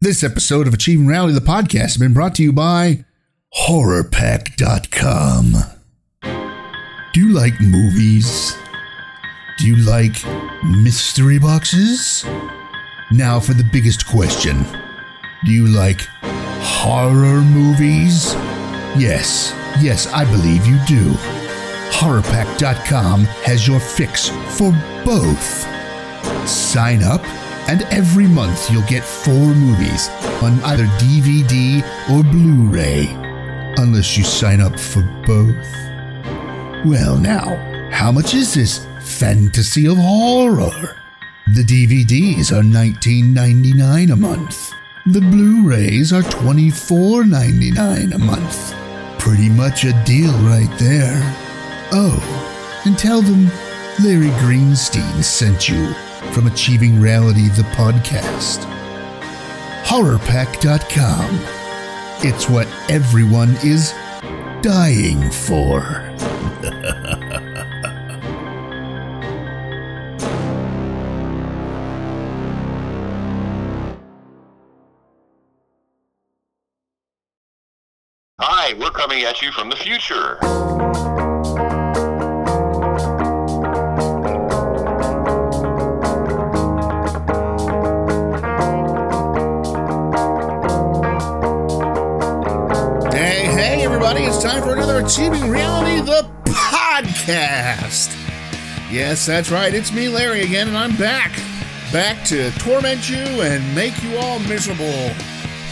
This episode of Achieving Reality, the podcast, has been brought to you by HorrorPack.com. Do you like movies? Do you like mystery boxes? Now for the biggest question Do you like horror movies? Yes, yes, I believe you do. HorrorPack.com has your fix for both. Sign up, and every month you'll get four movies on either DVD or Blu ray, unless you sign up for both. Well, now, how much is this fantasy of horror? The DVDs are $19.99 a month. The Blu rays are $24.99 a month. Pretty much a deal right there. Oh, and tell them Larry Greenstein sent you from Achieving Reality, the podcast. HorrorPack.com. It's what everyone is dying for. Hi, we're coming at you from the future. It's time for another Achieving Reality, the podcast. Yes, that's right, it's me, Larry, again, and I'm back. Back to torment you and make you all miserable.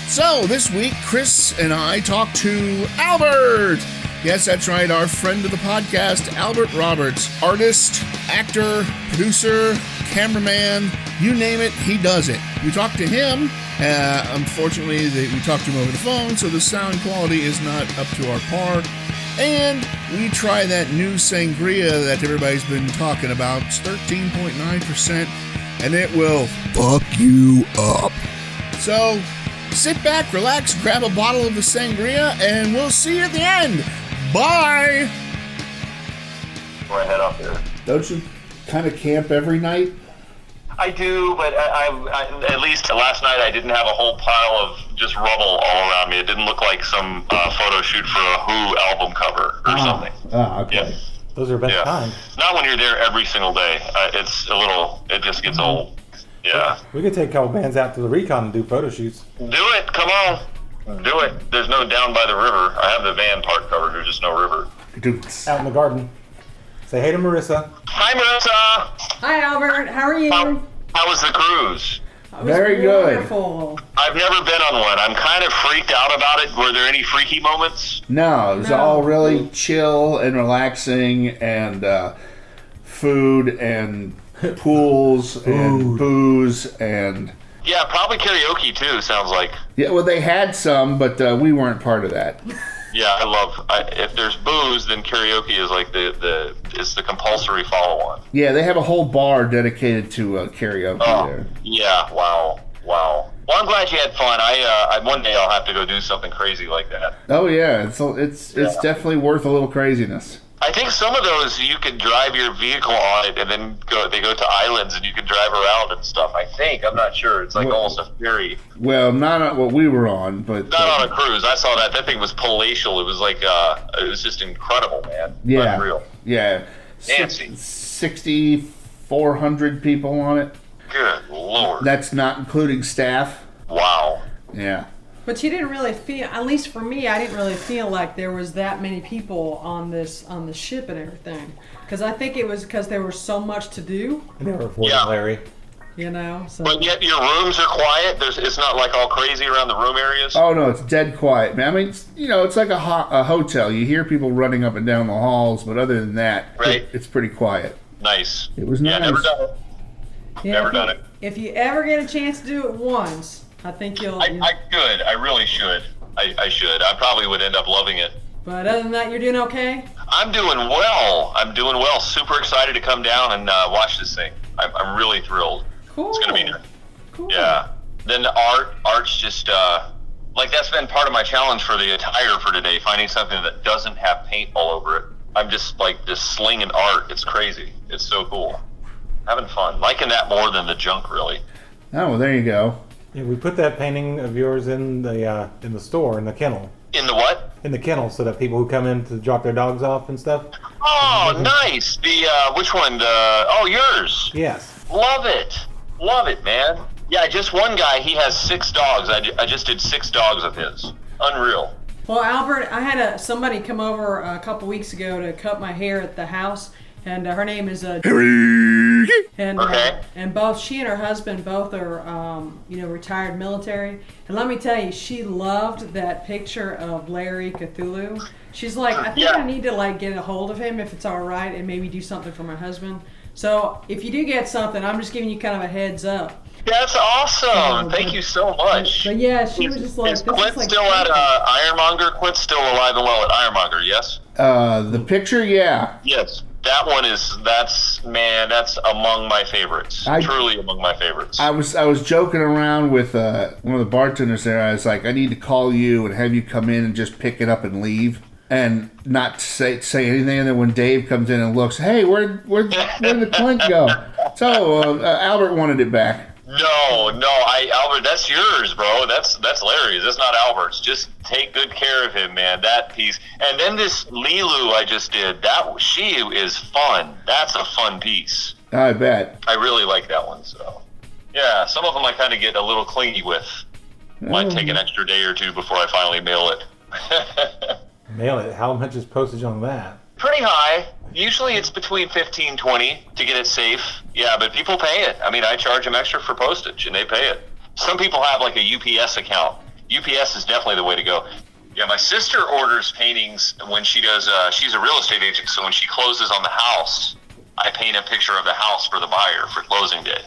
So, this week, Chris and I talked to Albert. Yes, that's right, our friend of the podcast, Albert Roberts. Artist, actor, producer, cameraman, you name it, he does it. We talked to him. Uh, unfortunately, the, we talked to him over the phone, so the sound quality is not up to our par. And we try that new sangria that everybody's been talking about. It's 13.9%, and it will fuck you up. So sit back, relax, grab a bottle of the sangria, and we'll see you at the end. Bye! Before I head up there. Don't you kind of camp every night? I do, but I, I, I, at least last night I didn't have a whole pile of just rubble all around me. It didn't look like some uh, photo shoot for a Who album cover or something. Ah, okay. Yeah. Those are best Yeah. times. Not when you're there every single day. Uh, it's a little. It just gets old. Yeah. We could take a couple bands out to the recon and do photo shoots. Do it. Come on. Do it. There's no down by the river. I have the van park covered. There's just no river. Dudes. Out in the garden. Say hey to Marissa. Hi, Marissa. Hi, Albert. How are you? How, how was the cruise? Was Very good. I've never been on one. I'm kind of freaked out about it. Were there any freaky moments? No, it was No. all really chill and relaxing, and uh, food and pools and booze and Yeah, probably karaoke too. Sounds like. yeah. Well, they had some, but uh, we weren't part of that. Yeah, I love. I, if there's booze, then karaoke is like the the is the compulsory follow on. Yeah, they have a whole bar dedicated to uh, karaoke Oh, there. yeah. Wow. Wow. Well, I'm glad you had fun. I, uh, I one day I'll have to go do something crazy like that. Oh yeah, it's it's it's Yeah. definitely worth a little craziness. I think some of those you can drive your vehicle on it, and then go. They go to islands, and you can drive around and stuff. I think I'm not sure. It's like Well- almost a ferry. Well, not on what we were on, but Not uh, on a cruise. I saw that. That thing was palatial. It was like uh, it was just incredible, man. yeah, Unreal. yeah, Nancy. sixty four hundred people on it. Good lord. That's not including staff. wow. Yeah. But you didn't really feel, at least for me, I didn't really feel like there was that many people on this on the ship and everything. Because I think it was because there was so much to do, And they were reporting Yeah. Larry. you know. So But yet your rooms are quiet. There's it's not like all crazy around the room areas. Oh no, it's dead quiet, man. I mean, it's, you know, it's like a, ho- a hotel. You hear people running up and down the halls, but other than that, Right. it- it's pretty quiet. Nice. It was Yeah, never done it. yeah, never if done it. If you ever get a chance to do it once, I think you'll. I, I should. I really should. I, I should. I probably would end up loving it. but other than that, you're doing okay. I'm doing well. I'm doing well. Super excited to come down and uh, watch this thing. I'm, I'm really thrilled. Cool. It's gonna be nice. Cool. Yeah. Then the art, art's just uh, like that's been part of my challenge for the attire for today. Finding something that doesn't have paint all over it. I'm just like just slinging art. It's crazy. It's so cool. Having fun. Liking that more than the junk, really. Oh, well, there you go. Yeah, we put that painting of yours in the uh, in the store in the kennel, In the what? in the kennel, so that people who come in to drop their dogs off and stuff. Oh, nice. The uh, which one? The oh, yours. Yes. Love it. Love it, man. Yeah, just one guy. He has six dogs. I, I just did six dogs of his. Unreal. Well, Albert, I had a somebody come over a couple weeks ago to cut my hair at the house, and uh, her name is uh, and Okay. uh, and both she and her husband both are um, you know retired military. And let me tell you, she loved that picture of Larry Cthulhu. She's like, I think Yeah. I need to like get a hold of him if it's all right, and maybe do something for my husband. So if you do get something, I'm just giving you kind of a heads up. That's awesome. Thank you so much. But yeah, she was just like, Is this Quint is like still at uh, Ironmonger? Quint's still alive and well at Ironmonger, yes? Uh, the picture, yeah. Yes. That one is, that's, man, that's among my favorites. I- Truly among my favorites. I was I was joking around with uh, one of the bartenders there. I was like, I need to call you and have you come in and just pick it up and leave, and not say say anything. And then when Dave comes in and looks, hey, where where where did the Clint go? So uh, uh, Albert wanted it back. No, no, I, Albert, that's yours, bro. That's, that's Larry's. That's not Albert's. Just take good care of him, man. That piece. And then this Lilu I just did, that, she is fun. That's a fun piece. I bet. I really like that one. So, yeah, some of them I kind of get a little clingy with. Might take an um, extra day or two before I finally mail it. Mail it. How much is postage on that? Pretty high. Usually it's between 15 20 to get it safe. Yeah, but people pay it. I mean, I charge them extra for postage and they pay it. Some people have like a UPS account. UPS is definitely the way to go. Yeah, my sister orders paintings when she does. Uh, she's a real estate agent, so when she closes on the house, I paint a picture of the house for the buyer for closing day.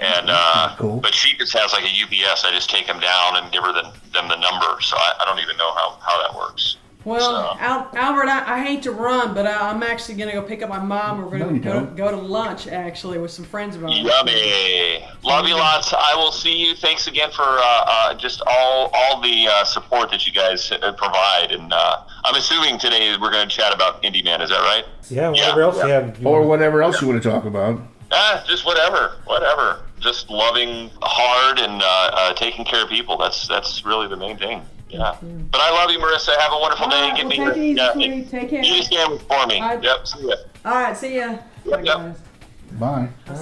And uh, Cool. but she just has like a UPS. I just take them down and give her the, them the number. So I, I don't even know how, how that works. Well, So- Al- Albert, I, I hate to run, but I, I'm actually going to go pick up my mom. We're going you to go, don't. go to lunch, actually, with some friends of ours. Yummy. Love you lots. I will see you. Thanks again for uh, uh, just all all the uh, support that you guys uh, provide. And uh, I'm assuming today we're going to chat about Indie Man. Is that right? Yeah. Whatever Yeah, else yeah. you have. You Or want- whatever else you want to talk about. Ah, just whatever, whatever. Just loving hard and uh, uh, taking care of people. That's that's really the main thing. Yeah. But I love you, Marissa. Have a wonderful All day. right, Get well, me take it easy, yeah. Take care. You just stand for me. Bye. Yep. See ya. All right, see ya. Bye, Yep. guys. Bye. Hi.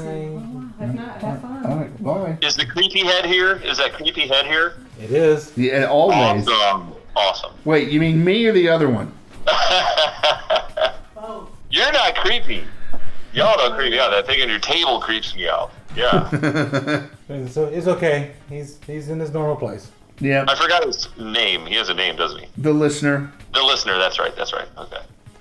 Have, not, have fun. All right. Bye. Is the creepy head here? Is that creepy head here? It is. Yeah, always. Awesome. Awesome. Wait, you mean me or the other one? Both. You're not creepy. Y'all don't creep me out. That thing on your table creeps me out. Yeah. So it's okay. He's he's in his normal place. Yeah. I forgot his name. He has a name, doesn't he? The listener. The listener. That's right. That's right. Okay.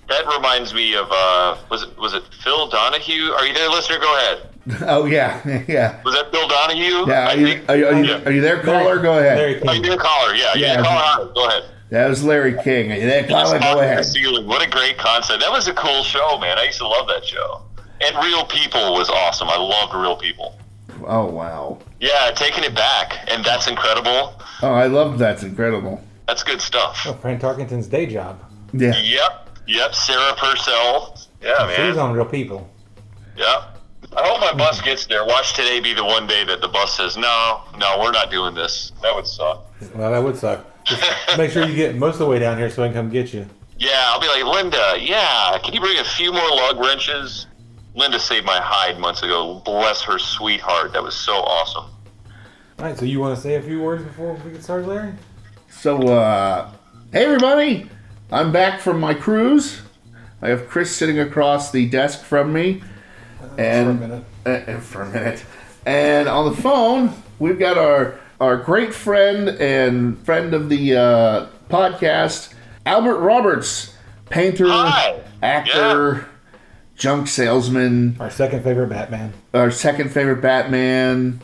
That reminds me of uh, was it was it Phil Donahue? Are you there, listener? Go ahead. Oh yeah, yeah. Was that Phil Donahue? Yeah. Are you, think. are you, are you, Yeah. are you there, caller? Go ahead. Larry Oh, you King. did caller. Yeah. You Yeah. caller. Go ahead. That was Larry King. Are you there, caller? Go Off the ahead. Ceiling. What a great concept. That was a cool show, man. I used to love that show. And Real People was awesome. I loved Real People. Oh wow. Yeah, taking it back, and that's incredible. Oh, I love that's incredible. That's good stuff. Oh, Fran Tarkenton's day job. Yeah. Yep, yep. Sarah Purcell. Yeah, She's man. on Real People. Yep. I hope my bus gets there. Watch today be the one day that the bus says, "No, no, we're not doing this." That would suck. Well, that would suck. Just make sure you get most of the way down here so I can come get you. Yeah, I'll be like, Linda. Yeah, can you bring a few more lug wrenches? Linda saved my hide months ago. Bless her sweetheart. That was so awesome. All right. So you want to say a few words before we get started, Larry? So, uh, hey everybody, I'm back from my cruise. I have Chris sitting across the desk from me, and For a minute. uh, for a minute, and on the phone we've got our our great friend and friend of the uh, podcast, Albert Roberts, painter, Hi. actor, junk salesman, Our second favorite Batman. our second favorite Batman,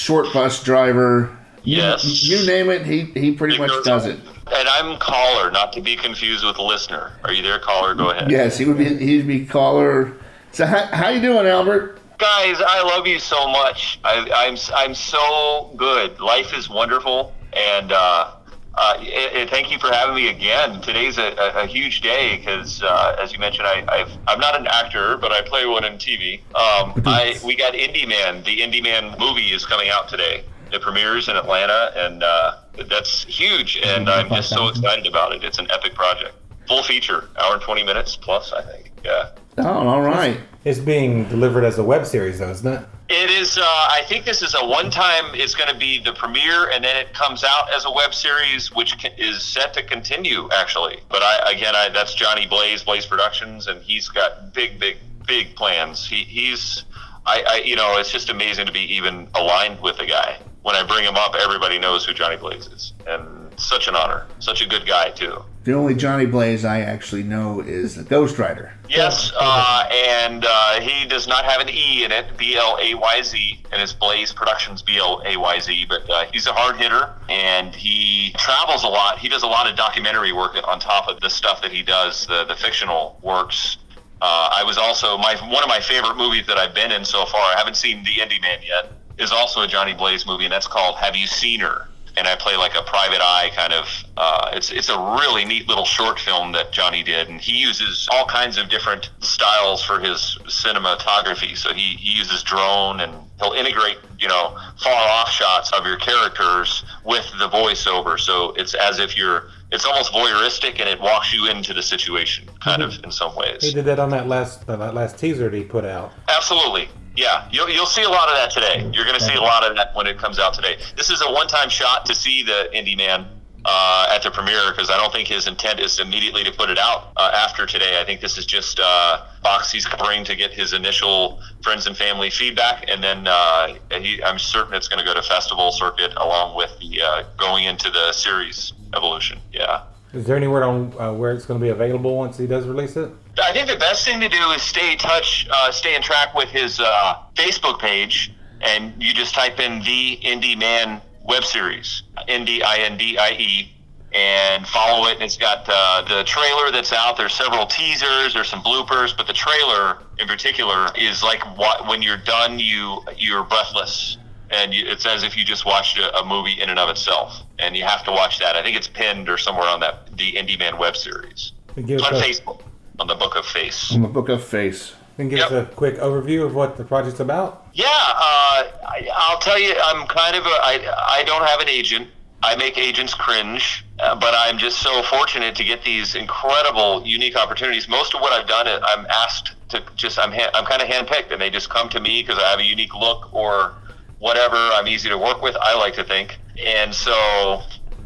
short bus driver. You- Yes. you name it, he he pretty much goes does it. And I'm caller, not to be confused with listener. Are you there, caller? Go ahead. Yes, he would be. He'd be caller. So how, how you doing, Albert? Guys, I love you so much. I, I'm I'm so good. Life is wonderful, and uh, Uh, and, and thank you for having me again. Today's a, a, a huge day because, uh, as you mentioned, I, I've, I'm not an actor, but I play one in TV. Um, I, we got Indie Man. The Indie Man movie is coming out today. It premieres in Atlanta, and uh, that's huge. And I'm just so excited about it. It's an epic project. Full feature, hour and 20 minutes plus, I think. Yeah. Oh, all right. It's being delivered as a web series, though, isn't it? It is. Uh, I think this is a one-time. It's going to be the premiere, and then it comes out as a web series, which ca- is set to continue actually. But I again, I, that's Johnny Blayz, Blayz Productions, and he's got big, big, big plans. He, he's. I, I, you know, it's just amazing to be even aligned with the guy. When I bring him up, everybody knows who Johnny Blayz is, and such an honor. Such a good guy too. The only Johnny Blaze I actually know is the Ghost Rider. Yes, uh, and uh, he does not have an E in it, B L A Y Z, and it's Blayz Productions, B L A Y Z. But uh, he's a hard hitter, and he travels a lot. He does a lot of documentary work on top of the stuff that he does, the the fictional works. Uh, I was also my one of my favorite movies that I've been in so far. I haven't seen The Indie Man yet. Is also a Johnny Blayz movie, and that's called Have You Seen Her? And I play like a private eye kind of. Uh, it's it's a really neat little short film that Johnny did, and he uses all kinds of different styles for his cinematography. So he, he uses drone, and he'll integrate you know far off shots of your characters with the voiceover. So it's as if you're. It's almost voyeuristic, and it walks you into the situation, kind of in some ways. He did that on that last that last teaser that he put out. Absolutely. Yeah, you'll, you'll see a lot of that today. You're going to see a lot of that when it comes out today. This is a one time shot to see the Indie Man uh, at the premiere because I don't think his intent is immediately to put it out uh, after today. I think this is just uh, box he's covering to get his initial friends and family feedback, and then uh, he, I'm certain it's going to go to festival circuit along with the uh, going into the series evolution. Yeah. Is there any word on uh, where it's going to be available once he does release it? I think the best thing to do is stay touch, uh, stay in track with his uh, Facebook page, and you just type in the Indie Man web series, Indie I N D I E, and follow it. And it's got uh, the trailer that's out. There's several teasers. There's some bloopers, but the trailer in particular is like what, when you're done, you you're breathless. And you, it's as if you just watched a, a movie in and of itself, and you have to watch that. I think it's pinned or somewhere on that the Indie Man web series Give on a, Facebook on the Book of Face. On the Book of Face. then give us a quick overview of what the project's about. Yeah, uh, I, I'll tell you, I'm kind of a, I, I don't have an agent. I make agents cringe, uh, but I'm just so fortunate to get these incredible, unique opportunities. Most of what I've done, I'm asked to just, I'm, ha- I'm kind of handpicked, and they just come to me because I have a unique look or whatever. I'm easy to work with, I like to think. And so,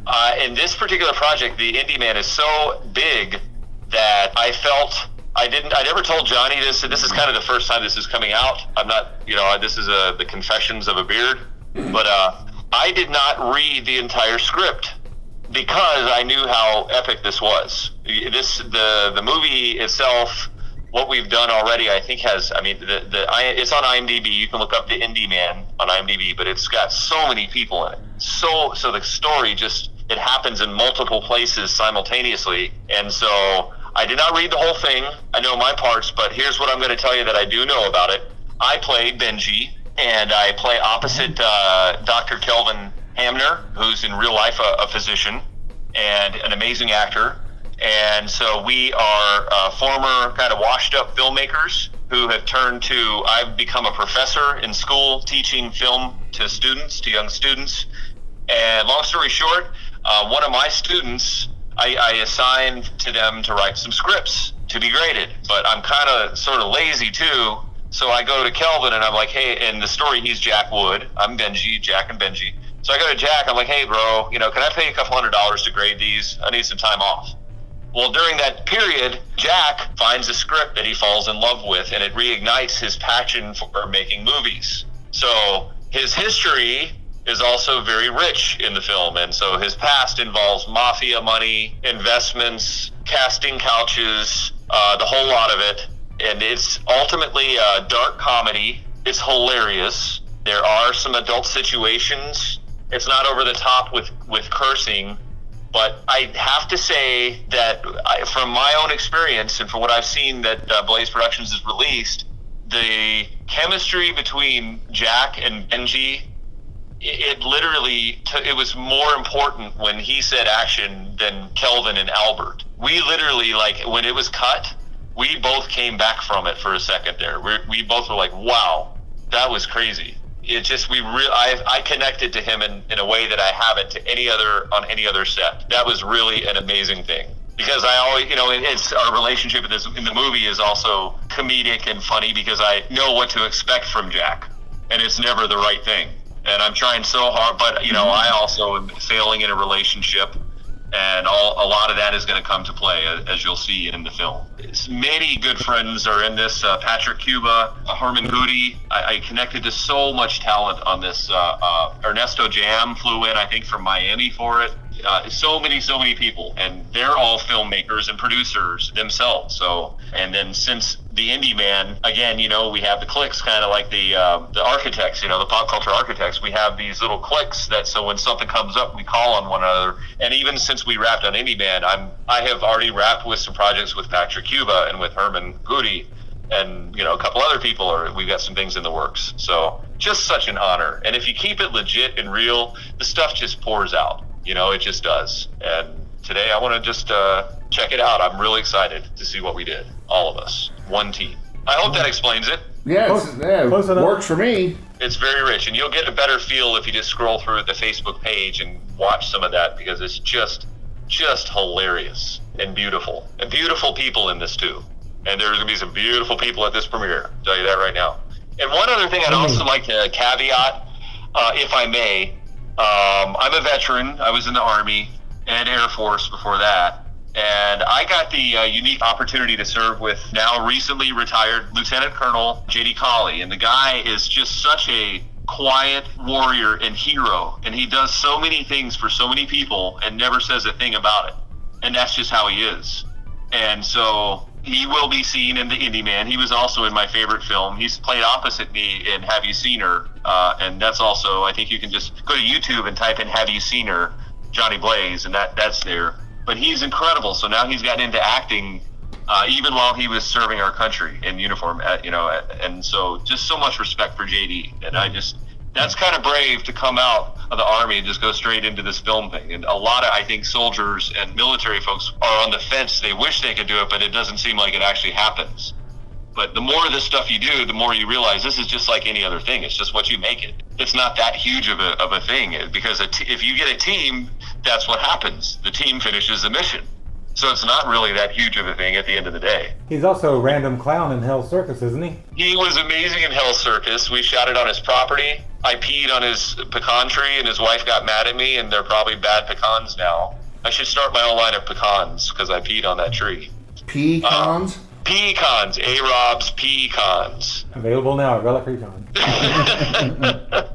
uh, in this particular project, the Indie Man is so big that I felt I didn't. I never told Johnny this. This is kind of the first time this is coming out. I'm not. You know, this is a, the Confessions of a Beard. But uh, I did not read the entire script because I knew how epic this was. This the the movie itself. What we've done already, I think, has. I mean, the the it's on IMDb. You can look up the Indie Man on IMDb, but it's got so many people in it. So so the story just it happens in multiple places simultaneously, and so I did not read the whole thing. I know my parts, but here's what I'm going to tell you that I do know about it. I played Benji, and I play opposite uh, Dr. Kelvin Hamner, who's in real life a, a physician and an amazing actor. And so we are uh, former kind of washed up filmmakers who have turned to, I've become a professor in school teaching film to students, to young students. And long story short, uh, one of my students, I, I assigned to them to write some scripts to be graded. But I'm kind of sort of lazy too. So I go to Kelvin and I'm like, hey, in the story, he's Jack Wood. I'm Benji, Jack and Benji. So I go to Jack. I'm like, hey, bro, you know, can I pay a couple hundred dollars to grade these? I need some time off. Well, during that period, Jack finds a script that he falls in love with, and it reignites his passion for making movies. So his history is also very rich in the film, and so his past involves mafia money, investments, casting couches, uh, the whole lot of it. And it's ultimately a dark comedy. It's hilarious. There are some adult situations. It's not over the top with, with cursing, but I have to say that I, from my own experience and from what I've seen that uh, Blayz Productions has released, the chemistry between Jack and Benji it, it literally t- it was more important when he said action than Kelvin and Albert. We literally like when it was cut, we both came back from it for a second there. we we both were like, "Wow, that was crazy." It just we re- I I connected to him in, in a way that I haven't to any other on any other set. That was really an amazing thing because I always, you know, it's our relationship in this in the movie is also comedic and funny because I know what to expect from Jack, and it's never the right thing. And I'm trying so hard, but you know, I also am failing in a relationship, and all a lot of that is going to come to play as, you'll see in the film. Many good friends are in this. Uh, Patrick Cuba, Herman Goody. I, I connected to so much talent on this. Uh, uh, Ernesto Jam flew in, I think, from Miami for it uh, so many, so many people, and they're all filmmakers and producers themselves. So, and then since the indie man, again, you know, we have the clicks, kind of like the uh, the architects, you know, the pop culture architects. We have these little clicks that so when something comes up, we call on one another. And even since we wrapped on indie man, I'm I have already wrapped with some projects with Patrick Cuba and with Herman Goody and you know a couple other people are we've got some things in the works so just such an honor and if you keep it legit and real the stuff just pours out you know it just does. And today i want to just uh, check it out. I'm really excited to see what we did all of us one team. I hope that explains it. Yeah, Close- yeah, close enough. works for me. it's very rich and you'll get a better feel if you just scroll through the facebook page and watch some of that because it's just just hilarious and beautiful and beautiful people in this too. And there's gonna be some beautiful people at this premiere I'll tell you that right now. And one other thing i'd also like to caveat uh, if i may um, i'm a veteran i was in the army and air force before that and I got the uh, unique opportunity to serve with now recently retired Lieutenant Colonel J.D. Colley. And the guy is just such a quiet warrior and hero. And he does so many things for so many people and never says a thing about it. And that's just how he is. And so he will be seen in the Indie Man. He was also in my favorite film. He's played opposite me in Have You Seen Her? Uh, and that's also, I think you can just go to YouTube and type in Have You Seen Her? Johnny Blayz, and that that's there. But he's incredible. So now he's gotten into acting, uh, even while he was serving our country in uniform. At, you know, at, and so just so much respect for JD. And I just that's kind of brave to come out of the army and just go straight into this film thing. And a lot of I think soldiers and military folks are on the fence. They wish they could do it, but it doesn't seem like it actually happens. But the more of this stuff you do, the more you realize this is just like any other thing. It's just what you make it. It's not that huge of a, of a thing eh, because a t- if you get a team, that's what happens. The team finishes the mission. So it's not really that huge of a thing at the end of the day. He's also a random clown in Hell Circus, isn't he? He was amazing in Hell Circus. We shot it on his property. I peed on his pecan tree, and his wife got mad at me, and they're probably bad pecans now. I should start my own line of pecans because I peed on that tree. Pecans. Pecans, A Rob's pecans. Available now at Relic Recon.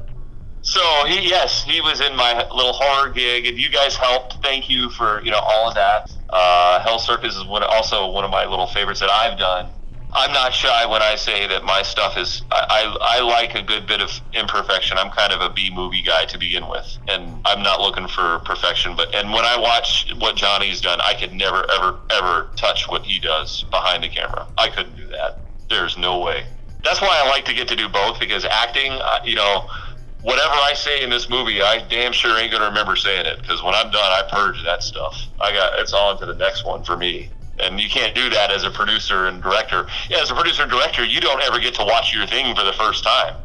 So he, yes, he was in my little horror gig, and you guys helped. Thank you for you know all of that. Uh, Hell Circus is one, also one of my little favorites that I've done. I'm not shy when I say that my stuff is. I, I, I like a good bit of imperfection. I'm kind of a B movie guy to begin with, and I'm not looking for perfection. But and when I watch what Johnny's done, I could never ever ever touch what he does behind the camera. I couldn't do that. There's no way. That's why I like to get to do both because acting, uh, you know, whatever I say in this movie, I damn sure ain't gonna remember saying it because when I'm done, I purge that stuff. I got it's on to the next one for me. And you can't do that as a producer and director. Yeah, as a producer and director, you don't ever get to watch your thing for the first time.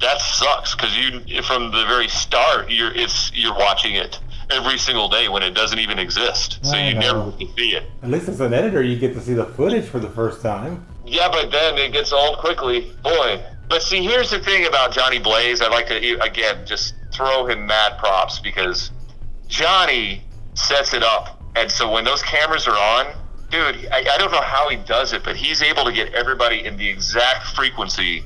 That sucks because you, from the very start, you're it's you're watching it every single day when it doesn't even exist. So you know. never get to see it. At least as an editor, you get to see the footage for the first time. Yeah, but then it gets old quickly. Boy. But see, here's the thing about Johnny Blayz. I'd like to, again, just throw him mad props because Johnny sets it up. And so when those cameras are on, dude, I, I don't know how he does it, but he's able to get everybody in the exact frequency.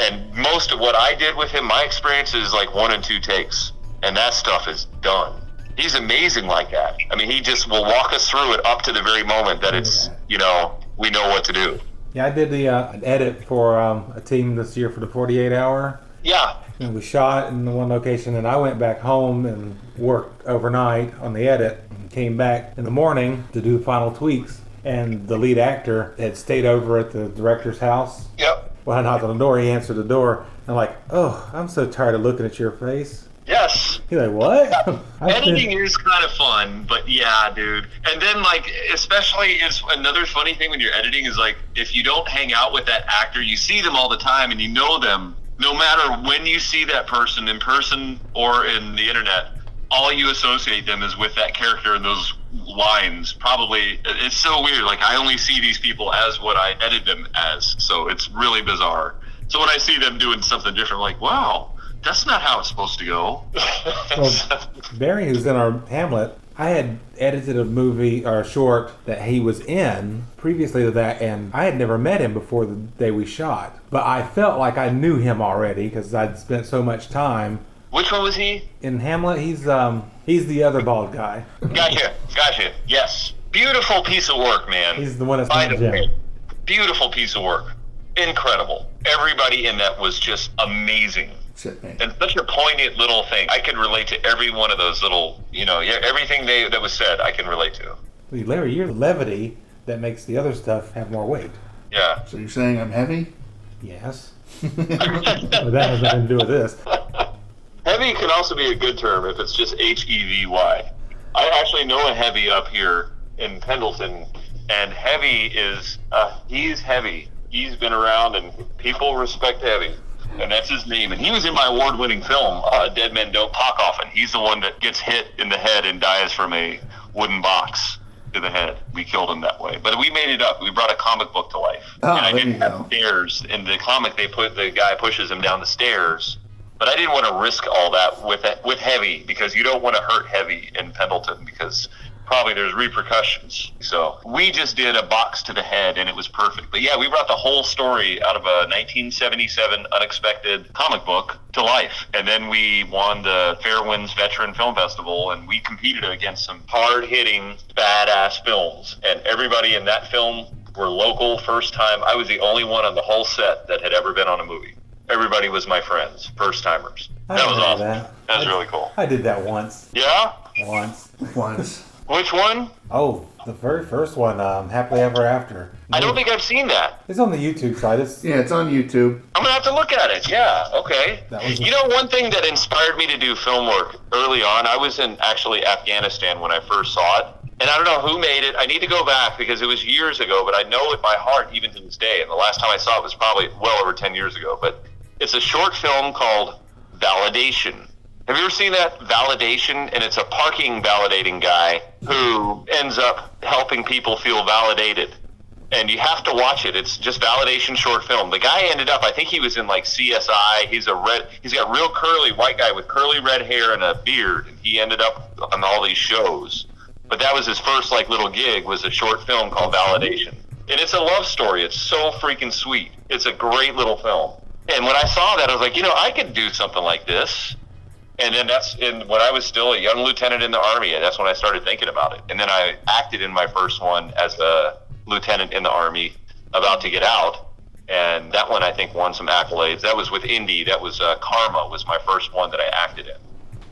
And most of what I did with him, my experience is like one and two takes. And that stuff is done. He's amazing like that. I mean, he just will walk us through it up to the very moment that it's, you know, we know what to do. Yeah, I did the uh, edit for um, a team this year for the 48 hour. Yeah, And we shot in the one location, and I went back home and worked overnight on the edit, and came back in the morning to do the final tweaks. And the lead actor had stayed over at the director's house. Yep. When I knocked on the door, he answered the door. I'm like, "Oh, I'm so tired of looking at your face." Yes. He's like, what? I Editing is kind of fun, but yeah, dude. And then like, especially is another funny thing when you're editing is like, if you don't hang out with that actor, you see them all the time and you know them. No matter when you see that person in person or in the internet, all you associate them is with that character and those lines. Probably, it's so weird. Like I only see these people as what I edit them as, so it's really bizarre. So when I see them doing something different, I'm like, wow, that's not how it's supposed to go. Well, Barry, who's in our Hamlet, I had edited a movie or a short that he was in previously to that, and I had never met him before the day we shot. But I felt like I knew him already because I'd spent so much time Which one was he? in Hamlet. He's um he's the other bald guy. Gotcha, gotcha. Yes, beautiful piece of work, man. He's the one that's By the way, beautiful piece of work. Incredible. Everybody in that was just amazing. Shit. And such a poignant little thing. I can relate to every one of those little, you know, yeah, everything they that was said. I can relate to. Larry, you're the levity that makes the other stuff have more weight. Yeah. So you're saying I'm heavy? Yes. but that has nothing to do with this. Heavy can also be a good term if it's just H E V Y. I actually know a heavy up here in Pendleton, and heavy is uh, he's heavy. He's been around, and people respect heavy, and that's his name. And he was in my award-winning film, uh, Dead Men Don't Talk Often. He's the one that gets hit in the head and dies from a wooden box to the head. We killed him that way, but we made it up. We brought a comic book to life, Oh, and I didn't have stairs. In the comic, they put the guy pushes him down the stairs but I didn't want to risk all that with with heavy because you don't want to hurt heavy in Pendleton because probably there's repercussions. So we just did a box to the head and it was perfect. But yeah, we brought the whole story out of a 1977 unexpected comic book to life, and then we won the Fairwinds Veteran Film Festival, and we competed against some hard hitting, badass films, and everybody in that film were local, first time. I was the only one on the whole set that had ever been on a movie everybody was my friends, first timers. I That was awesome. that. That was I- really cool. I did that once. Yeah? Once. Once. Which one? Oh, the very first one, um, Happily Ever After. I don't think I've seen that. It's on the YouTube site. It's Yeah, it's on YouTube. I'm gonna have to look at it. Yeah, okay. That was- you know, one thing that inspired me to do film work early on, I was in actually Afghanistan when I first saw it. And I don't know who made it. I need to go back because it was years ago, but I know it by heart even to this day. And the last time I saw it was probably well over 10 years ago. But it's a short film called Validation. Have you ever seen that validation? And it's a parking validating guy who ends up helping people feel validated and you have to watch it. It's just validation short film. The guy ended up, I think he was in like CSI. He's a red. He's got real curly white guy with curly red hair and a beard. And he ended up on all these shows. But that was his first like little gig. Was a short film called Validation, and it's a love story. It's so freaking sweet. It's a great little film. And when I saw that, I was like, you know, I could do something like this. And then that's in when I was still a young lieutenant in the army. and That's when I started thinking about it. And then I acted in my first one as a lieutenant in the army, about to get out. And that one I think won some accolades. That was with Indy. That was uh, Karma was my first one that I acted in.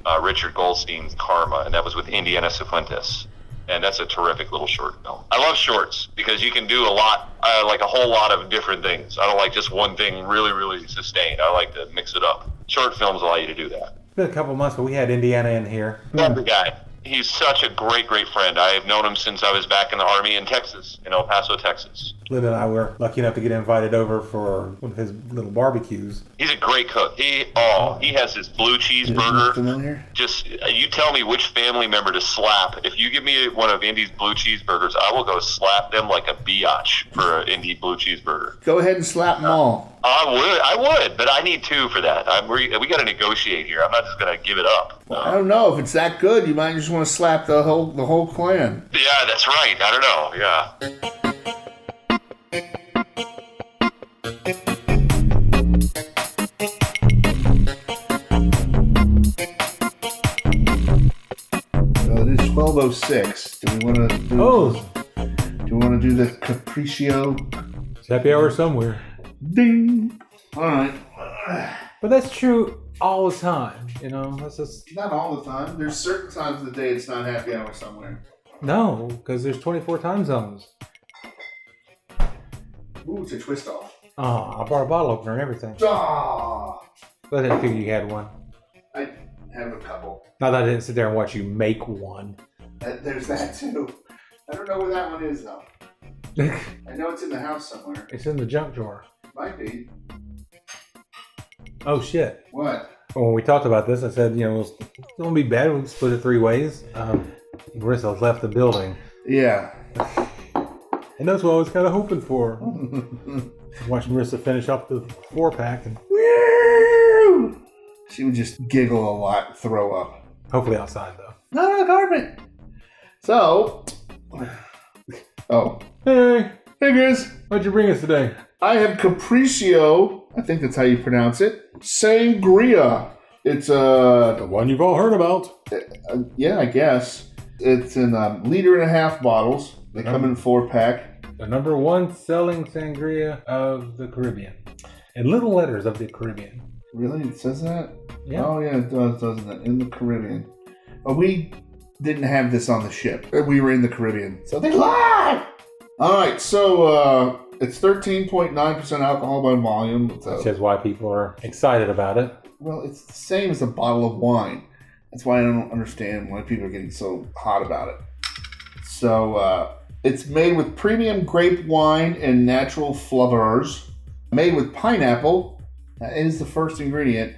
Uh, Richard Goldstein's Karma, and that was with Indiana Cifuentes. And that's a terrific little short film. I love shorts because you can do a lot, uh, like a whole lot of different things. I don't like just one thing really, really sustained. I like to mix it up. Short films allow you to do that. Been a couple months, but we had Indiana in here. Love the guy. He's such a great, great friend. I have known him since I was back in the army in Texas, in El Paso, Texas. Linda and I were lucky enough to get invited over for one of his little barbecues. He's a great cook. He oh, he has his blue cheeseburger. Familiar? Just uh, you tell me which family member to slap. If you give me one of Indy's blue cheeseburgers, I will go slap them like a biatch for an Indy blue cheeseburger. Go ahead and slap them all. I would, I would, but I need two for that. I'm, we we got to negotiate here. I'm not just gonna give it up. I don't know if it's that good. You might just want to slap the whole the whole clan. Yeah, that's right. I don't know. Yeah. So it is twelve oh six. Do we want to? Do, Oh, Do we want to do the Capriccio? it's happy hour somewhere. Ding. All right. But that's true all the time. You know, that's just Not all the time. There's certain times of the day it's not happy hour somewhere. no, because there's 24 time zones. Ooh, it's a twist off. Oh, I brought a bottle opener and everything. Ah, But I didn't figure you had one. I have a couple. Not that I didn't sit there and watch you make one. Uh, there's that too. I don't know where that one is though. I know it's in the house somewhere. it's in the junk drawer. Might be. Oh shit. What? When we talked about this, I said, you know, it won't be bad. We'll split it three ways. Um, Marissa left the building. Yeah. And that's what I was kind of hoping for. Watch Marissa finish off the four pack and Woo! she would just giggle a lot, throw up. hopefully outside though. Not on the carpet. So, oh, Hey, hey Chris, what'd you bring us today? I have Capriccio. I think that's how you pronounce it. Sangria. It's uh, The one you've all heard about. uh yeah, I guess it's in um, liter and a half bottles. They come in four pack. The number one selling sangria of the Caribbean. In little letters of the Caribbean. Really, it says that? Yeah. Oh yeah, it does, doesn't it? In the Caribbean. But we didn't have this on the ship. We were in the Caribbean, so they lied. All right, so uh, it's thirteen point nine percent alcohol by volume. So, Which is why people are excited about it. well, it's the same as a bottle of wine. That's why I don't understand why people are getting so hot about it. So uh, it's made with premium grape wine and natural flavors. Made with pineapple. That is the first ingredient.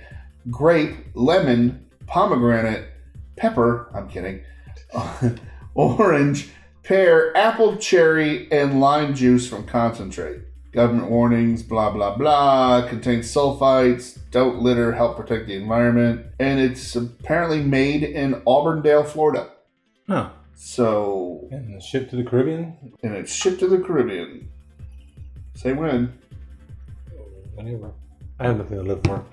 Grape, lemon, pomegranate, pepper. I'm kidding. orange, pear, apple, cherry, and lime juice from concentrate. Government warnings, blah, blah, blah. Contains sulfites, don't litter, help protect the environment. And it's apparently made in Auburndale, Florida. Huh. So, And the ship to the Caribbean? and it's shipped to the Caribbean. Say when. Whenever. I have nothing to live for.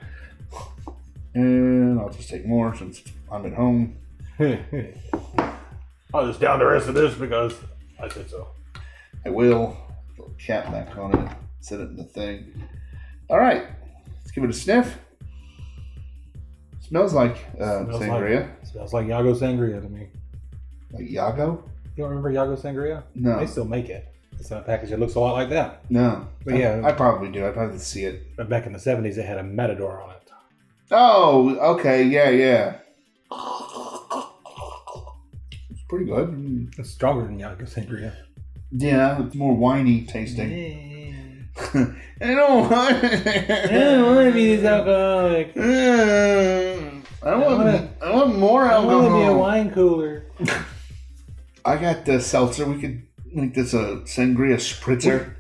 And I'll just take more since I'm at home. I'll just down the rest of this because I said so. I will. Put a cap back on it. Set it in the thing. All right. Let's give it a sniff. Smells like uh, Smells sangria. Like, smells like Yago Sangria to me. Like Yago? You don't remember Yago Sangria? No. They still make it. It's in a package that looks a lot like that. No. But I- yeah. I, probably do. I'd probably see it. But back in the 70s, it had a Matador on it. Oh, okay. Yeah, yeah. Pretty good. Mm. It's stronger than Yago Sangria. Yeah, it's more winey tasting. I don't want to be this alcoholic. Mm, I want, wanna- I want more alcohol. wine cooler. I got the seltzer. We could make this a sangria spritzer.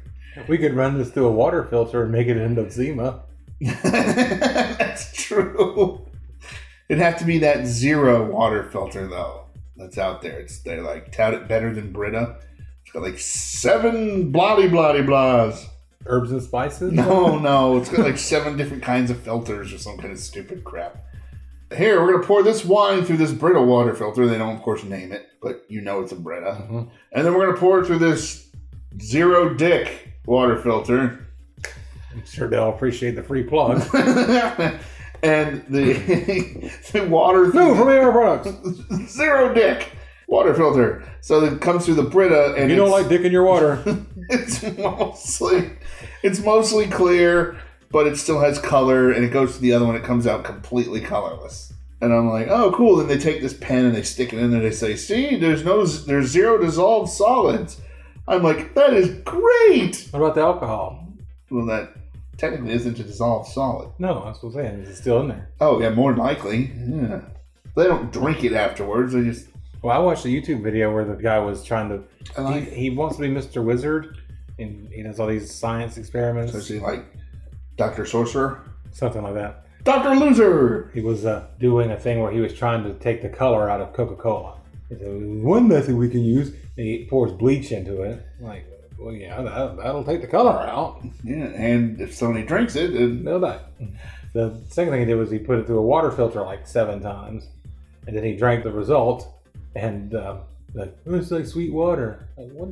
We could run this through a water filter and make it into Zima. That's true. It'd have to be that zero water filter though. That's out there. It's they like tout it better than Brita. It's got like seven bloody bloody blahs. Herbs and spices? No, no, it's got like seven different kinds of filters or some kind of stupid crap. Here, we're gonna pour this wine through this Brita water filter. They don't, of course, name it, but you know it's a Brita. Mhm. And then we're gonna pour it through this zero dick water filter. I'm sure they'll appreciate the free plug. and the the water no, from AR Products. zero dick water filter. So it comes through the Brita, and You don't like dick in your water. it's mostly it's mostly clear, but it still has color, and it goes to the other one. It comes out completely colorless. And I'm like, oh, cool. Then they take this pen and they stick it in there. They say, see, there's no, there's zero dissolved solids. I'm like, that is great. What about the alcohol? Well, that technically isn't a dissolved solid. No, that's what I'm saying. Is it still in there? Oh, yeah, more than likely. Yeah. They don't drink it afterwards. They just. Well, I watched a YouTube video where the guy was trying to. Like. He, he wants to be Mr. Wizard, and he does all these science experiments, So she like Doctor Sorcerer, something like that. Doctor Loser. He was uh, doing a thing where he was trying to take the color out of Coca Cola. One method we can use, and he pours bleach into it. Like, well, yeah, that, that'll take the color out. Yeah, and if somebody drinks it, then No, that. The second thing he did was he put it through a water filter like seven times, and then he drank the result, and um, like, oh, it's like sweet water. Like, what?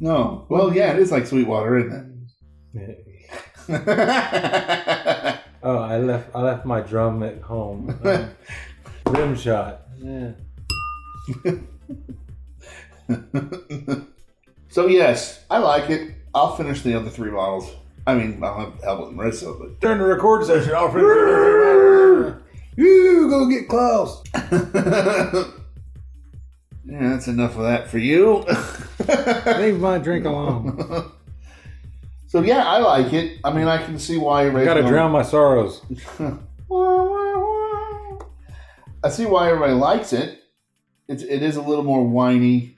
no. Well, yeah, it is like Sweetwater, isn't it? Oh, I left. I left my drum at home. Um, rim shot. Yeah. so yes, I like it. I'll finish the other three bottles. I mean, I'll have help with Marissa, but During the record session, I'll finish You go get Klaus. Yeah, that's enough of that for you. Leave my drink alone. so yeah, I like it. I mean, I can see why everybody's Gotta going- drown my sorrows. I see why everybody likes it. It's it is a little more whiny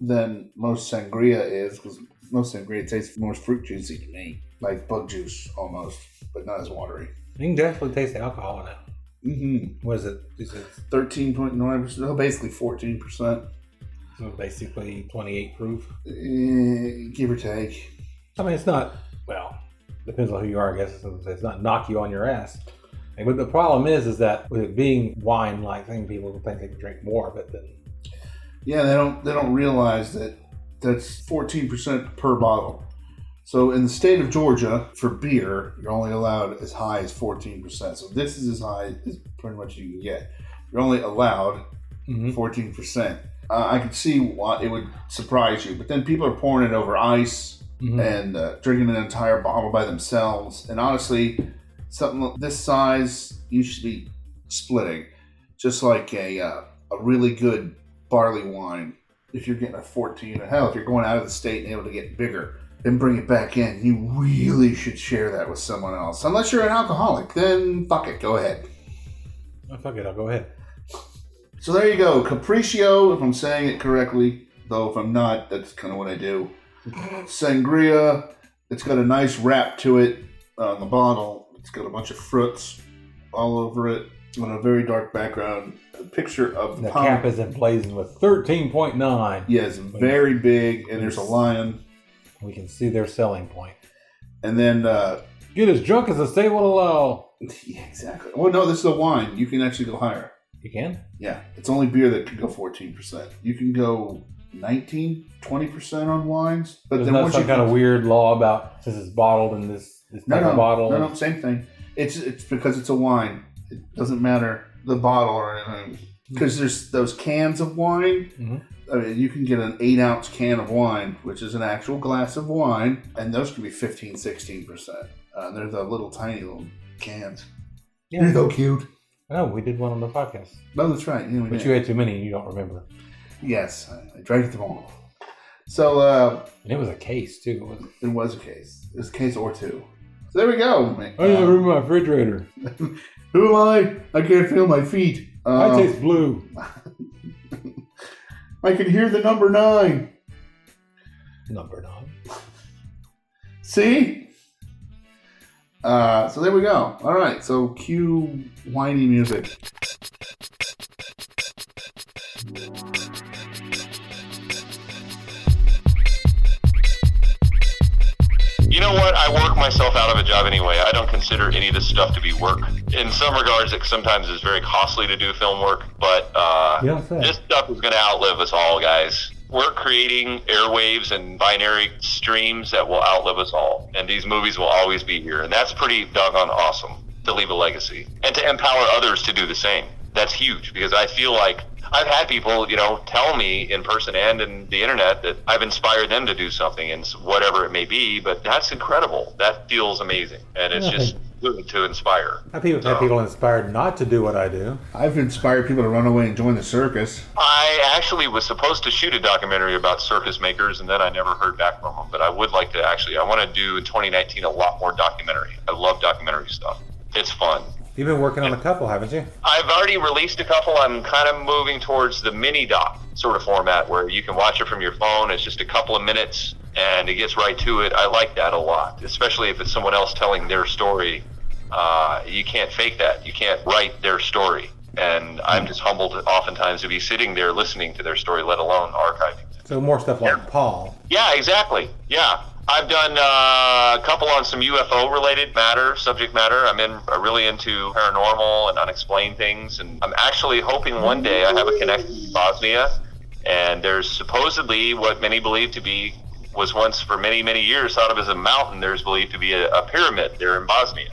than most sangria is because most sangria tastes more fruit juicy to me, like bug juice almost, but not as watery. You can definitely taste the alcohol in it. Mm-hmm. What is it? Is it Thirteen point nine percent, basically fourteen percent, so basically 28 proof? Eh, give or take. I mean, it's not, well, depends on who you are, I guess. It's not knock you on your ass. But the problem is, is that with it being wine like thing, people think they can drink more of it than. Yeah, they don't they don't realize that that's fourteen percent per bottle. So in the state of Georgia, for beer, you're only allowed as high as fourteen percent. So this is as high as pretty much you can get. You're only allowed Mhm. fourteen percent. Uh, I could see why it would surprise you, but then people are pouring it over ice Mhm. and uh, drinking an entire bottle by themselves. And honestly, something this size you should be splitting, just like a uh, a really good barley wine. If you're getting a 14, or hell, if you're going out of the state and able to get bigger and bring it back in, you really should share that with someone else. Unless you're an alcoholic, then fuck it, go ahead. Oh, fuck it, I'll go ahead. So there you go, Capriccio, if I'm saying it correctly, though if I'm not, that's kind of what I do. Sangria, it's got a nice wrap to it on the bottle. It's got a bunch of fruits all over it on a very dark background. A picture of The palm- cap is emblazoned with 13.9. Yes, very big, and there's a lion. We can see their selling point. And then, uh, Get as drunk as the state will allow. yeah, exactly. Well, no, this is a wine. You can actually go higher. You can? Yeah, it's only beer that can go 14%. You can go 19, 20% on wines. But There's then not once some you kind of weird law about since it's bottled in this, this No, type no, of bottle. no, no, same thing. It's it's because it's a wine. It doesn't matter the bottle or anything. Because there's those cans of wine. Mhm. I mean, you can get an eight ounce can of wine, which is an actual glass of wine, and those can be 15, 16 percent. Uh, they're the little tiny little cans. Yeah. They're so cute. Oh, we did one on the podcast. No, that's right. Yeah, we But did. you had too many and you don't remember. yes, I, I drank them all. So uh, And it was a case, too. It was, it was a case. It was a case or two. So there we go. man. I didn't Uh, remember my refrigerator. who am I? I can't feel my feet. Uh, I taste blue. I can hear the number nine. Number nine. See? Uh, so there we go. All right. So cue whiny music. Myself out of a job anyway. I don't consider any of this stuff to be work. In some regards, it sometimes is very costly to do film work, but uh, You this stuff is going to outlive us all, guys. We're creating airwaves and binary streams that will outlive us all, and these movies will always be here, and that's pretty doggone awesome to leave a legacy and to empower others to do the same. That's huge because I feel like I've had people, you know, tell me in person and in the internet that I've inspired them to do something, and whatever it may be. But that's incredible. That feels amazing, and it's Yeah. just good to inspire. I've people, had people inspired not to do what I do. I've inspired people to run away and join the circus. I actually was supposed to shoot a documentary about circus makers, and then I never heard back from them. But I would like to actually. I want to do in 2019 a lot more documentary. I love documentary stuff. It's fun. You've been working on a couple, haven't you? I've already released a couple. I'm kind of moving towards the mini doc sort of format where you can watch it from your phone. It's just a couple of minutes and it gets right to it. I like that a lot, especially if it's someone else telling their story. Uh, you can't fake that. You can't write their story. And I'm just humbled oftentimes to be sitting there listening to their story, let alone archiving it. So more stuff like Paul. Yeah, exactly. Yeah. I've done uh, a couple on some UFO related matter, subject matter. I'm in uh, really into paranormal and unexplained things, and I'm actually hoping one day I have a connection to Bosnia. And there's supposedly what many believe to be was once for many many years thought of as a mountain. There's believed to be a, a pyramid there in Bosnia.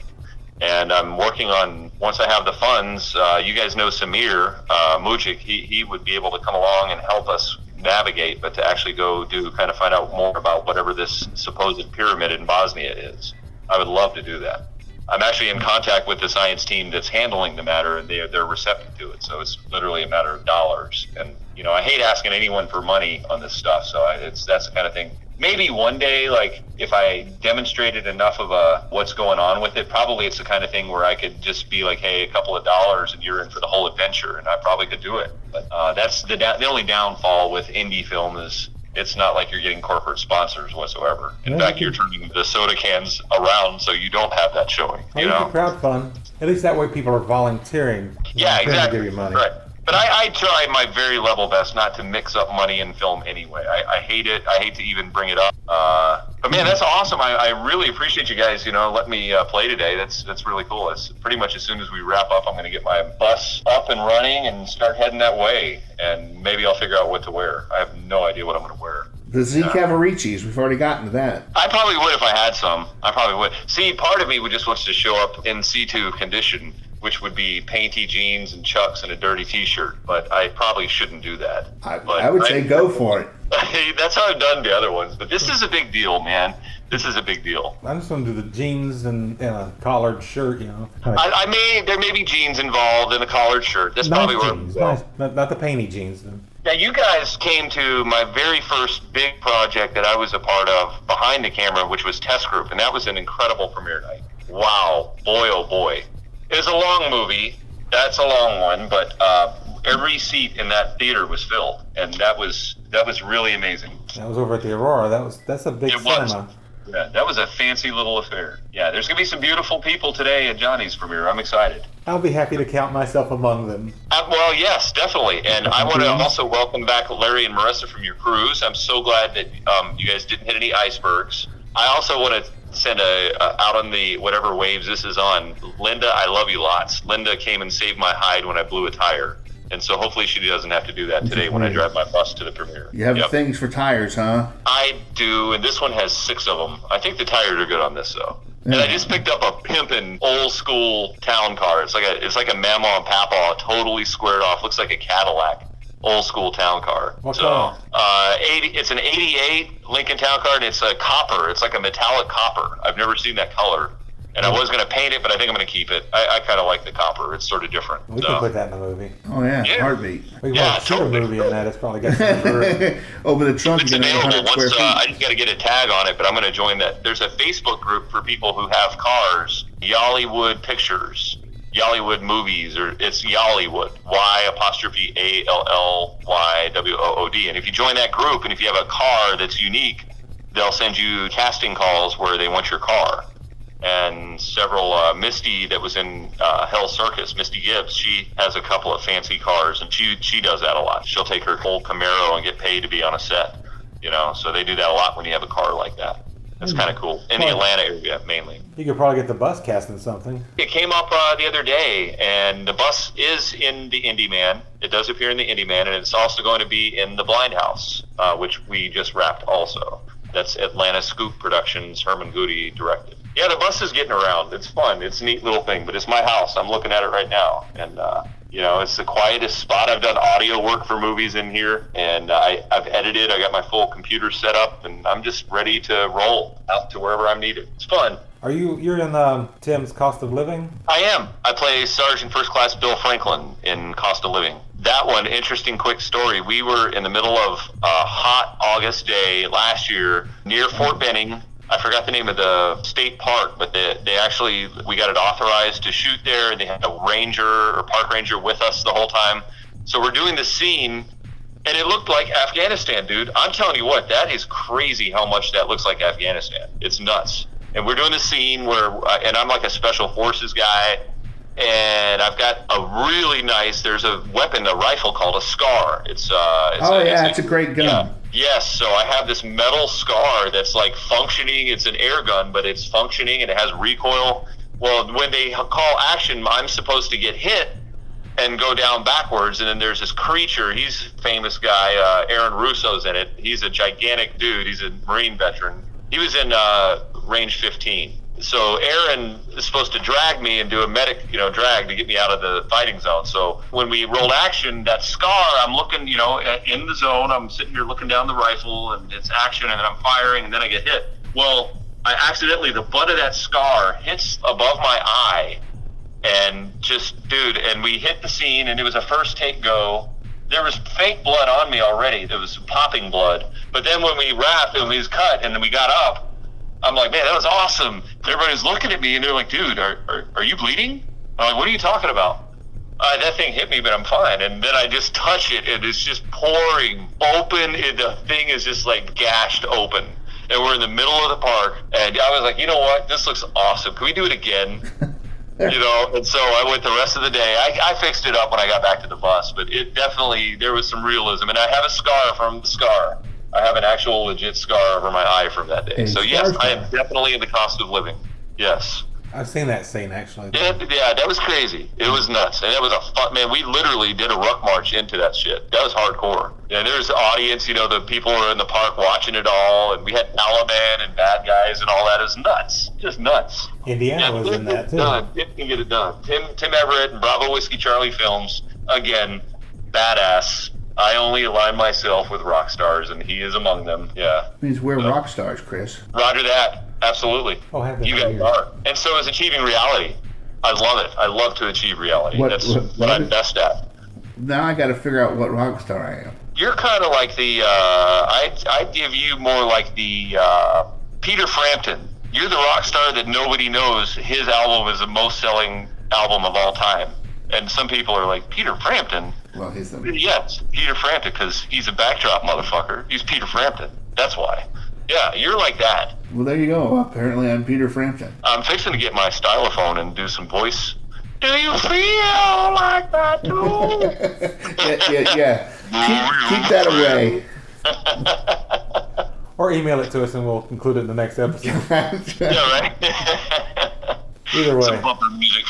And I'm working on once I have the funds. Uh, you guys know Samir uh, Mujic. He he would be able to come along and help us navigate, but to actually go do kind of find out more about whatever this supposed pyramid in Bosnia is. I would love to do that. I'm actually in contact with the science team that's handling the matter, and they're they're receptive to it. So it's literally a matter of dollars. And you know, I hate asking anyone for money on this stuff. So I, it's that's the kind of thing. Maybe one day, like if I demonstrated enough of a what's going on with it, probably it's the kind of thing where I could just be like, hey, a couple of dollars, and you're in for the whole adventure, and I probably could do it. But uh, that's the da- the only downfall with indie film is it's not like you're getting corporate sponsors whatsoever. In Yeah. fact, you're turning the soda cans around so you don't have that showing. You know? can crowd fund. At least that way people are volunteering. Yeah, exactly. To give you money. Right. But I, I try my very level best not to mix up money and film anyway. I, I hate it. I hate to even bring it up. Uh, but man, that's awesome. I, I really appreciate you guys. You know, let me uh, play today. That's that's really cool. It's pretty much as soon as we wrap up, I'm going to get my bus up and running and start heading that way. And maybe I'll figure out what to wear. I have no idea what I'm going to wear. The Z Cavariccis, we've already gotten to that. I probably would if I had some. I probably would. See, part of me would just wants to show up in C2 condition, which would be painty jeans and chucks and a dirty T-shirt. But I probably shouldn't do that. I, But I would say go for it. That's how I've done the other ones. But this is a big deal, man. This is a big deal. I'm just gonna do the jeans and, and a collared shirt, you know. I, I may there may be jeans involved in a collared shirt. That's nice probably where. jeans, nice, not, not the painty jeans. Though. Now, you guys came to my very first big project that I was a part of behind the camera, which was Test Group, and that was an incredible premiere night. Wow, boy, oh boy. It was a long movie. That's a long one, but uh, every seat in that theater was filled, and that was that was really amazing. That was over at the Aurora. That was that's a big It was. cinema. Yeah, that was a fancy little affair. Yeah, there's gonna be some beautiful people today at Johnny's premiere. I'm excited. I'll be happy to count myself among them. Uh, well, yes, definitely. And I want to also welcome back Larry and Marissa from your cruise. I'm so glad that um, you guys didn't hit any icebergs. I also want to send a, a out on the whatever waves this is on. Linda, I love you lots. Linda came and saved my hide when I blew a tire. And so hopefully she doesn't have to do that today when I drive my bus to the premiere. You have Yep. things for tires, huh? I do, and this one has six of them. I think the tires are good on this though. And I just picked up a pimpin' old school town car. It's like a it's like a Mama and Papa, totally squared off. Looks like a Cadillac, old school town car. What so, color? uh, eighty. It's an '88 Lincoln Town Car, and it's a copper. It's like a metallic copper. I've never seen that color. And I was gonna paint it, but I think I'm gonna keep it. I, I kind of like the copper. It's sort of different. We so. can put that in a movie. Oh yeah, Yeah. heartbeat. We can Yeah, put a shoot a totally. movie in that. It's probably got some for Open the trunk, It's you get another available 100 square once. Uh, I just got to get a tag on it, but I'm going to join that. There's a Facebook group for people who have cars. Y'allywood Pictures, Y'allywood Movies, or it's Y'allywood. Y apostrophe A L L Y W O O D. And if you join that group, and if you have a car that's unique, they'll send you casting calls where they want your car. And several uh, Misty that was in uh, Hell Circus, Misty Gibbs, she has a couple of fancy cars, and she she does that a lot. She'll take her whole Camaro and get paid to be on a set. You know, so they do that a lot when you have a car like that. That's kind of cool in the Atlanta area mainly. You could probably get the bus cast in something. It came up uh, the other day, and the bus is in the Indie Man. It does appear in the Indie Man, and it's also going to be in the Blind House, uh, which we just wrapped. Also, that's Atlanta Scoop Productions. Herman Goody directed. Yeah, the bus is getting around. It's fun. It's a neat little thing, but it's my house. I'm looking at it right now, and uh, you know, it's the quietest spot. I've done audio work for movies in here, and I, I've edited. I got my full computer set up, and I'm just ready to roll out to wherever I'm needed. It's fun. Are you you're in um, Tim's Cost of Living? I am. I play Sergeant First Class Bill Franklin in Cost of Living. That one, interesting, quick story. We were in the middle of a hot August day last year near Fort Benning. I forgot the name of the state park, but they, they actually, we got it authorized to shoot there, and they had a ranger or park ranger with us the whole time. So we're doing the scene, and it looked like Afghanistan, dude. I'm telling you what, that is crazy how much that looks like Afghanistan. It's nuts. And we're doing the scene where, uh, and I'm like a special forces guy, and I've got a really nice. There's a weapon, a rifle called a Scar. It's uh. It's Oh a, yeah, it's a great gun. yeah. Yes, so I have this metal scar that's like functioning. It's an air gun, but it's functioning and it has recoil. Well, when they call action, I'm supposed to get hit and go down backwards, and then there's this creature. He's famous guy. Uh, Aaron Russo's in it. He's a gigantic dude. He's a Marine veteran. He was in uh, Range 15. So Aaron is supposed to drag me and do a medic, you know, drag to get me out of the fighting zone. So when we rolled action, that scar, I'm looking, you know, in the zone. I'm sitting here looking down the rifle, and it's action, and then I'm firing, and then I get hit. Well, I accidentally the butt of that scar hits above my eye, and just dude, and we hit the scene, and it was a first take go. There was fake blood on me already. There was popping blood, but then when we wrapped and we was cut, and then we got up, I'm like, man, that was awesome. Everybody's looking at me, and they're like, dude, are are, are you bleeding? I'm like, what are you talking about? Uh, that thing hit me, but I'm fine. And then I just touch it, and it's just pouring open. And the thing is just like gashed open. And we're in the middle of the park, and I was like, you know what? This looks awesome. Can we do it again? you know. And so I went the rest of the day. I, I fixed it up when I got back to the bus, but it definitely there was some realism. And I have a scar from the scar. I have an actual legit scar over my eye from that day. A so yes, I am definitely in the cost of living. Yes. I've seen that scene actually. Yeah, yeah, that was crazy. It was nuts, and it was a fun man. We literally did a ruck march into that shit. That was hardcore. And there's the audience, you know, the people were in the park watching it all, and we had Alaman and bad guys and all that. It was nuts, just nuts. Indiana was in that it too. Done. Tim can get it done. Tim Tim Everett and Bravo Whiskey Charlie Films again, badass. I only align myself with rock stars, and he is among them. Yeah, means we're rock stars, Chris. Roger that. Absolutely. Oh, have been You for guys years. are. And so is achieving reality. I love it. I love to achieve reality. What- That's what- what, what I'm is- best at. Now I got to figure out what rock star I am. You're kind of like the. Uh, I'd, I'd give you more like the uh, Peter Frampton. You're the rock star that nobody knows. His album is the most selling album of all time. And some people are like, Peter Frampton? Well, he's the Yes, Peter Frampton, because he's a backdrop motherfucker. He's Peter Frampton. That's why. Yeah, you're like that. well. There you go. Apparently, I'm Peter Frampton. I'm fixing to get my stylophone and do some voice. Do you feel like that too? yeah, yeah, yeah. Keep, keep that away. Or email it to us and we'll include it in the next episode. yeah, right. Either way.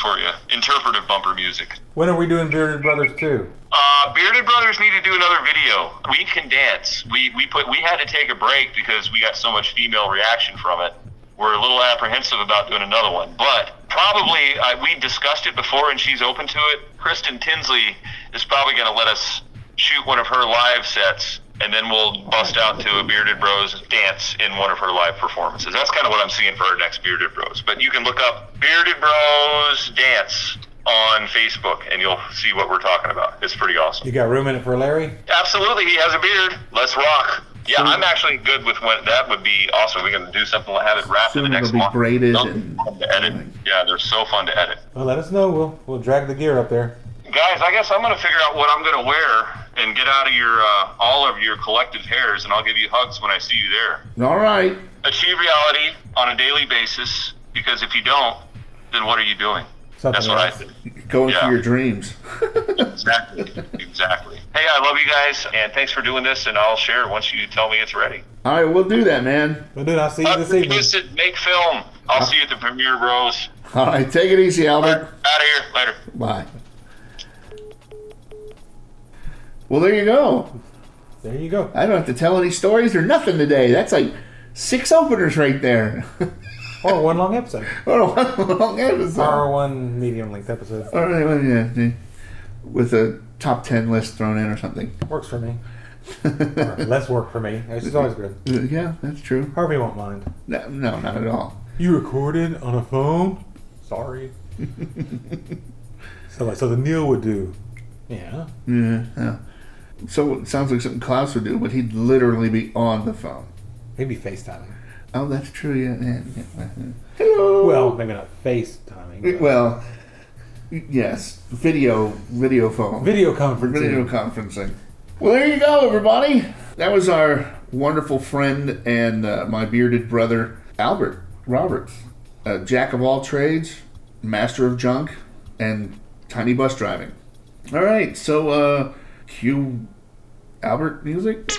Some bumper music for you. Interpretive bumper music. When are we doing Bearded Brothers 2? Uh, Bearded Brothers need to do another video. We can dance. We we put we had to take a break because we got so much female reaction from it. We're a little apprehensive about doing another one, but probably uh, we discussed it before, and she's open to it. Kristen Tinsley is probably going to let us shoot one of her live sets, and then we'll bust out to a Bearded Bros dance in one of her live performances. That's kind of what I'm seeing for our next Bearded Bros. But you can look up Bearded Bros dance on Facebook, and you'll see what we're talking about. It's pretty awesome. You got room in it for Larry? Absolutely, he has a beard. Let's rock. Yeah, I'm actually good with when that would be awesome. We're gonna do something like have it wrapped in Soon the it'll next be month. braided Those are and fun to edit. Yeah, they're so fun to edit. Well, let us know. We'll we'll drag the gear up there. Guys, I guess I'm gonna figure out what I'm gonna wear and get out of your uh, all of your collective hairs, and I'll give you hugs when I see you there. All right. Achieve reality on a daily basis, because if you don't, then what are you doing? Something That's what I else. think. Going Yeah. for your dreams. Exactly. exactly. Hey, I love you guys, and thanks for doing this, and I'll share once you tell me it's ready. All right, we'll do that, man. Well, dude, I'll see you Uh, this evening. produce it, make film. I'll see you at the premiere, bros. All right, take it easy, Albert. Out of here. Later. Bye. Well, there you go. There you go. I don't have to tell any stories or nothing today. That's like six openers right there. Or one long episode. A one long episode. Or one medium length episode. Right, well, yeah, with a top ten list thrown in or something. Works for me. Less work for me. It's always good. Yeah, that's true. Harvey won't mind. No, no, not at all. You recorded on a phone? Sorry. so, like, so the Neil would do. Yeah. Yeah, yeah. So it sounds like something Klaus would do, but he'd literally be on the phone. Maybe FaceTiming. Oh, that's true. Yeah. yeah, yeah. Hello. Well, maybe not FaceTiming. but well, yes, video, video phone, video conferencing. video conferencing. Well, there you go, everybody. That was our wonderful friend and uh, my bearded brother Albert Roberts, uh, jack of all trades, master of junk, and tiny bus driving. All right, so uh, cue Albert music.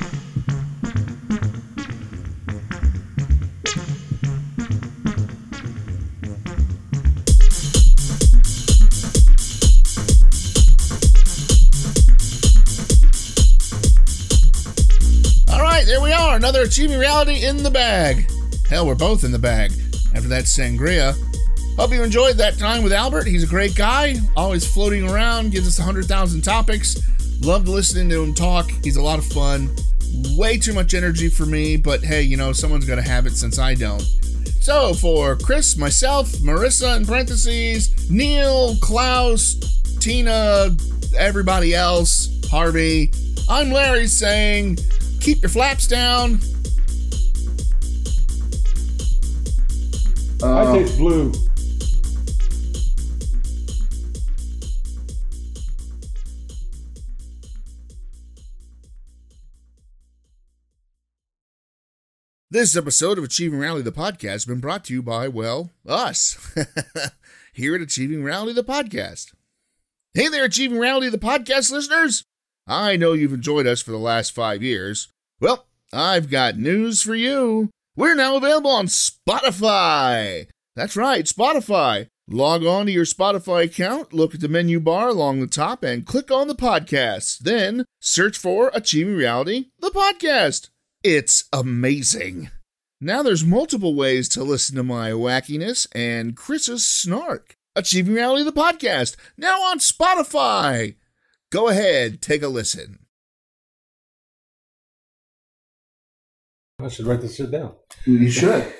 All right, there we are. Another Achieving Reality in the bag. Hell, we're both in the bag after that sangria. Hope you enjoyed that time with Albert. He's a great guy, always floating around, gives us 100,000 topics. Loved listening to him talk. He's a lot of fun. Way too much energy for me, but hey, you know, someone's got to have it since I don't. So for Chris, myself, Marissa in parentheses, Neil, Klaus, Tina, everybody else, Harvey, I'm Larry saying, keep your flaps down. I Um, taste blue. This episode of Achieving Reality the podcast has been brought to you by, well, us. Here at Achieving Reality the podcast. Hey there, Achieving Reality the podcast listeners. I know you've enjoyed us for the last five years. Well, I've got news for you. We're now available on Spotify. That's right, Spotify. Log on to your Spotify account, look at the menu bar along the top, and click on the podcast. Then search for Achieving Reality, the podcast. It's amazing. Now there's multiple ways to listen to my wackiness and Chris's snark. Achieving Reality, the podcast, now on Spotify. Go ahead, take a listen. I should write this shit down. You should.